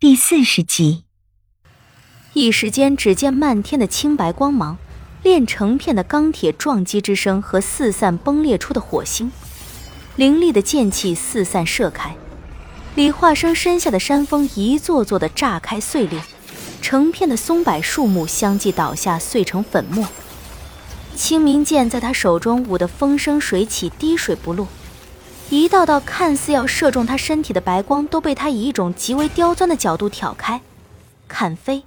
第四十集，一时间，只见漫天的青白光芒，炼成片的钢铁撞击之声和四散崩裂出的火星，凌厉的剑气四散射开。李化生身下的山峰一座座的炸开碎裂，成片的松柏树木相继倒下，碎成粉末。清明剑在他手中舞得风生水起，滴水不落。一道道看似要射中他身体的白光，都被他以一种极为刁钻的角度挑开、砍飞。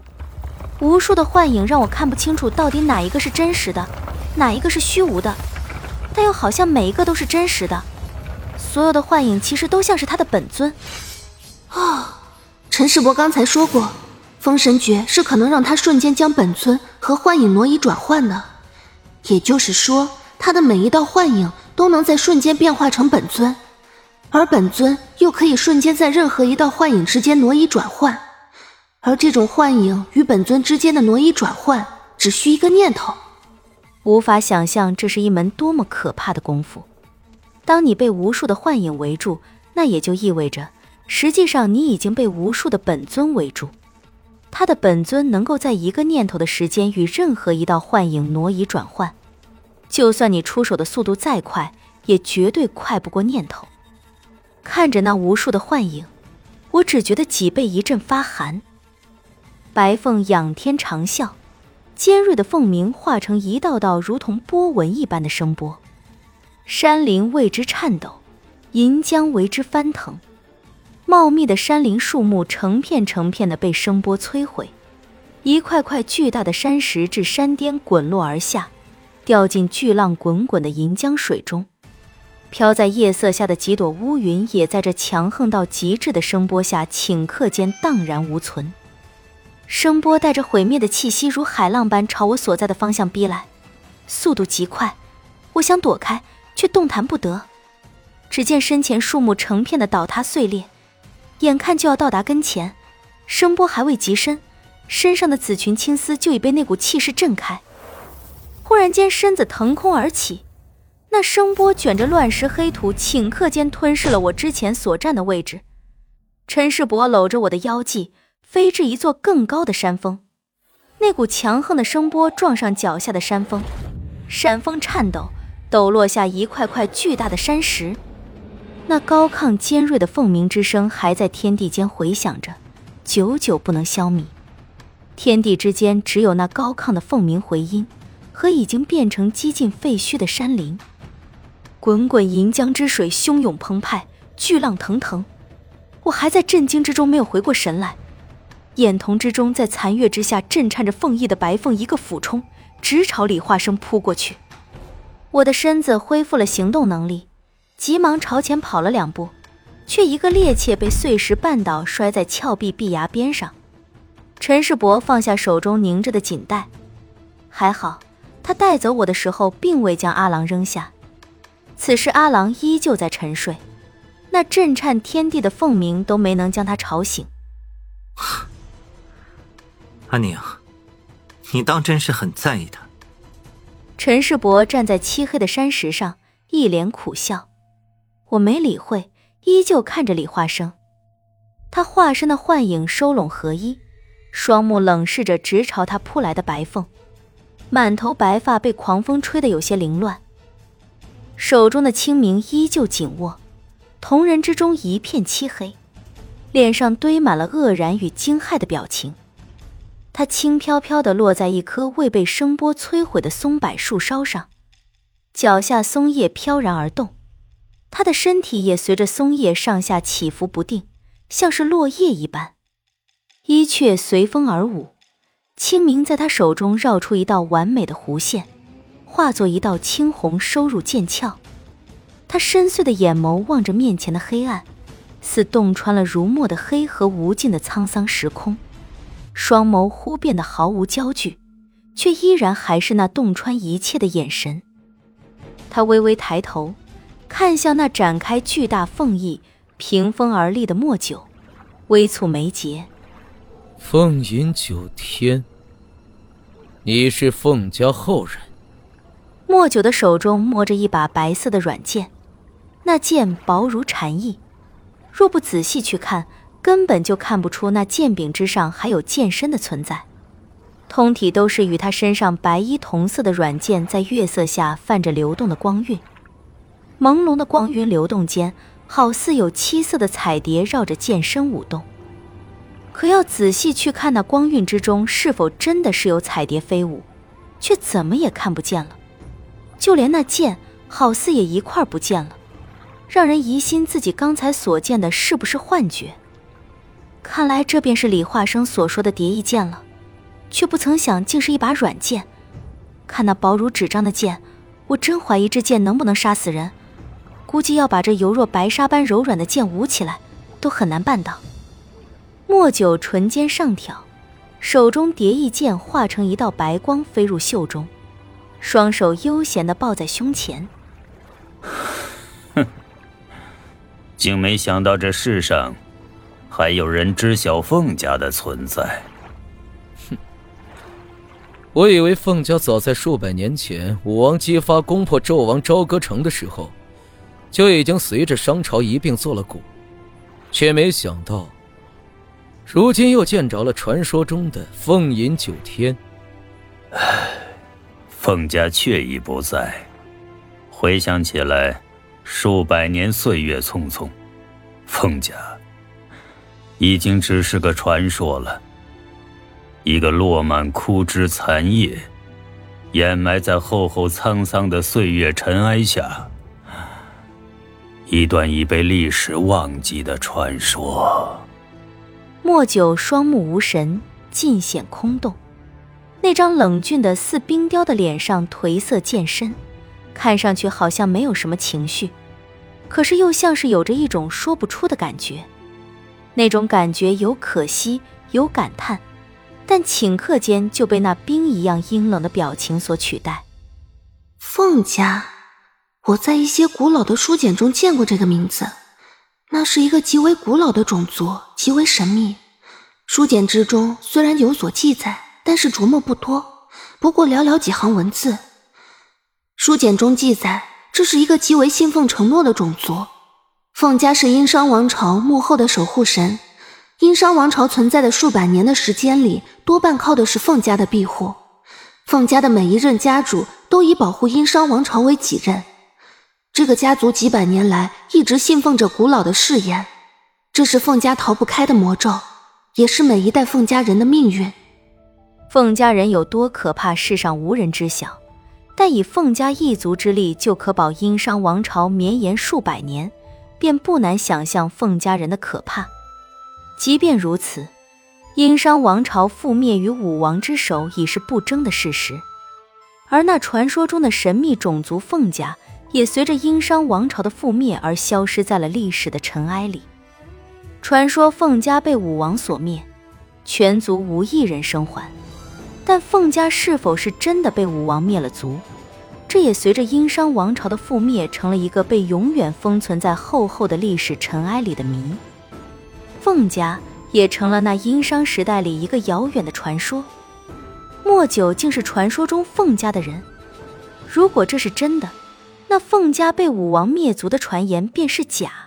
无数的幻影让我看不清楚到底哪一个是真实的，哪一个是虚无的，但又好像每一个都是真实的。所有的幻影其实都像是他的本尊。啊，陈世伯刚才说过，封神诀是可能让他瞬间将本尊和幻影挪移转换的，也就是说，他的每一道幻影。都能在瞬间变化成本尊，而本尊又可以瞬间在任何一道幻影之间挪移转换，而这种幻影与本尊之间的挪移转换只需一个念头。无法想象这是一门多么可怕的功夫。当你被无数的幻影围住，那也就意味着，实际上你已经被无数的本尊围住。他的本尊能够在一个念头的时间与任何一道幻影挪移转换。就算你出手的速度再快，也绝对快不过念头。看着那无数的幻影，我只觉得脊背一阵发寒。白凤仰天长啸，尖锐的凤鸣化成一道道如同波纹一般的声波，山林为之颤抖，银江为之翻腾。茂密的山林树木成片成片的被声波摧毁，一块块巨大的山石至山巅滚落而下。掉进巨浪滚滚的银江水中，飘在夜色下的几朵乌云也在这强横到极致的声波下顷刻间荡然无存。声波带着毁灭的气息，如海浪般朝我所在的方向逼来，速度极快。我想躲开，却动弹不得。只见身前树木成片的倒塌碎裂，眼看就要到达跟前，声波还未及身，身上的紫裙青丝就已被那股气势震开。忽然间，身子腾空而起，那声波卷着乱石黑土，顷刻间吞噬了我之前所站的位置。陈世伯搂着我的腰际，飞至一座更高的山峰。那股强横的声波撞上脚下的山峰，山峰颤抖，抖落下一块块巨大的山石。那高亢尖锐的凤鸣之声还在天地间回响着，久久不能消弭。天地之间只有那高亢的凤鸣回音。和已经变成几近废墟的山林，滚滚银江之水汹涌澎湃，巨浪腾腾。我还在震惊之中，没有回过神来。眼瞳之中，在残月之下震颤着凤翼的白凤，一个俯冲，直朝李化生扑过去。我的身子恢复了行动能力，急忙朝前跑了两步，却一个趔趄被碎石绊倒，摔在峭壁壁崖边上。陈世伯放下手中拧着的锦带，还好。他带走我的时候，并未将阿郎扔下。此时阿郎依旧在沉睡，那震颤天地的凤鸣都没能将他吵醒。阿宁，你当真是很在意他？陈世伯站在漆黑的山石上，一脸苦笑。我没理会，依旧看着李化生。他化身的幻影收拢合一，双目冷视着直朝他扑来的白凤。满头白发被狂风吹得有些凌乱，手中的清明依旧紧握，瞳仁之中一片漆黑，脸上堆满了愕然与惊骇的表情。他轻飘飘地落在一棵未被声波摧毁的松柏树梢上，脚下松叶飘然而动，他的身体也随着松叶上下起伏不定，像是落叶一般，衣却随风而舞。清明在他手中绕出一道完美的弧线，化作一道青红收入剑鞘。他深邃的眼眸望着面前的黑暗，似洞穿了如墨的黑和无尽的沧桑时空。双眸忽变得毫无焦距，却依然还是那洞穿一切的眼神。他微微抬头，看向那展开巨大凤翼、屏风而立的墨九，微蹙眉睫。凤吟九天，你是凤家后人。莫九的手中摸着一把白色的软剑，那剑薄如蝉翼，若不仔细去看，根本就看不出那剑柄之上还有剑身的存在。通体都是与他身上白衣同色的软剑，在月色下泛着流动的光晕。朦胧的光晕流动间，好似有七色的彩蝶绕着剑身舞动。可要仔细去看那光晕之中，是否真的是有彩蝶飞舞，却怎么也看不见了。就连那剑，好似也一块不见了，让人疑心自己刚才所见的是不是幻觉。看来这便是李化生所说的蝶翼剑了。却不曾想，竟是一把软剑。看那薄如纸张的剑，我真怀疑这剑能不能杀死人。估计要把这犹若白纱般柔软的剑舞起来，都很难办到。莫九唇尖上挑，手中蝶翼剑化成一道白光飞入袖中，双手悠闲的抱在胸前。哼，竟没想到这世上还有人知晓凤家的存在。哼 我以为凤家早在数百年前，武王姬发攻破纣王朝歌城的时候，就已经随着商朝一并做了古，却没想到，如今又见着了传说中的凤隐九天。唉，凤家确已不在，回想起来，数百年岁月匆匆，凤家已经只是个传说了。一个落满枯枝残叶、掩埋在厚厚沧桑的岁月尘埃下，一段已被历史忘记的传说。莫九双目无神，尽显空洞，那张冷峻的似冰雕的脸上颓色渐深，看上去好像没有什么情绪，可是又像是有着一种说不出的感觉。那种感觉有可惜，有感叹。但顷刻间就被那冰一样阴冷的表情所取代。凤家，我在一些古老的书简中见过这个名字。那是一个极为古老的种族，极为神秘。书简之中虽然有所记载，但是着墨不多，不过寥寥几行文字。书简中记载，这是一个极为信奉承诺的种族。凤家是殷商王朝幕后的守护神。殷商王朝存在的数百年的时间里，多半靠的是凤家的庇护。凤家的每一任家主都以保护殷商王朝为己任。这个家族几百年来一直信奉着古老的誓言，这是凤家逃不开的魔咒，也是每一代凤家人的命运。凤家人有多可怕，世上无人知晓。但以凤家一族之力，就可保殷商王朝绵延数百年，便不难想象凤家人的可怕。即便如此，殷商王朝覆灭于武王之手已是不争的事实，而那传说中的神秘种族凤家，也随着殷商王朝的覆灭而消失在了历史的尘埃里。传说凤家被武王所灭，全族无一人生还，但凤家是否是真的被武王灭了族，这也随着殷商王朝的覆灭，成了一个被永远封存在厚厚的历史尘埃里的谜。凤家也成了那殷商时代里一个遥远的传说。莫九竟是传说中凤家的人。如果这是真的，那凤家被武王灭族的传言便是假。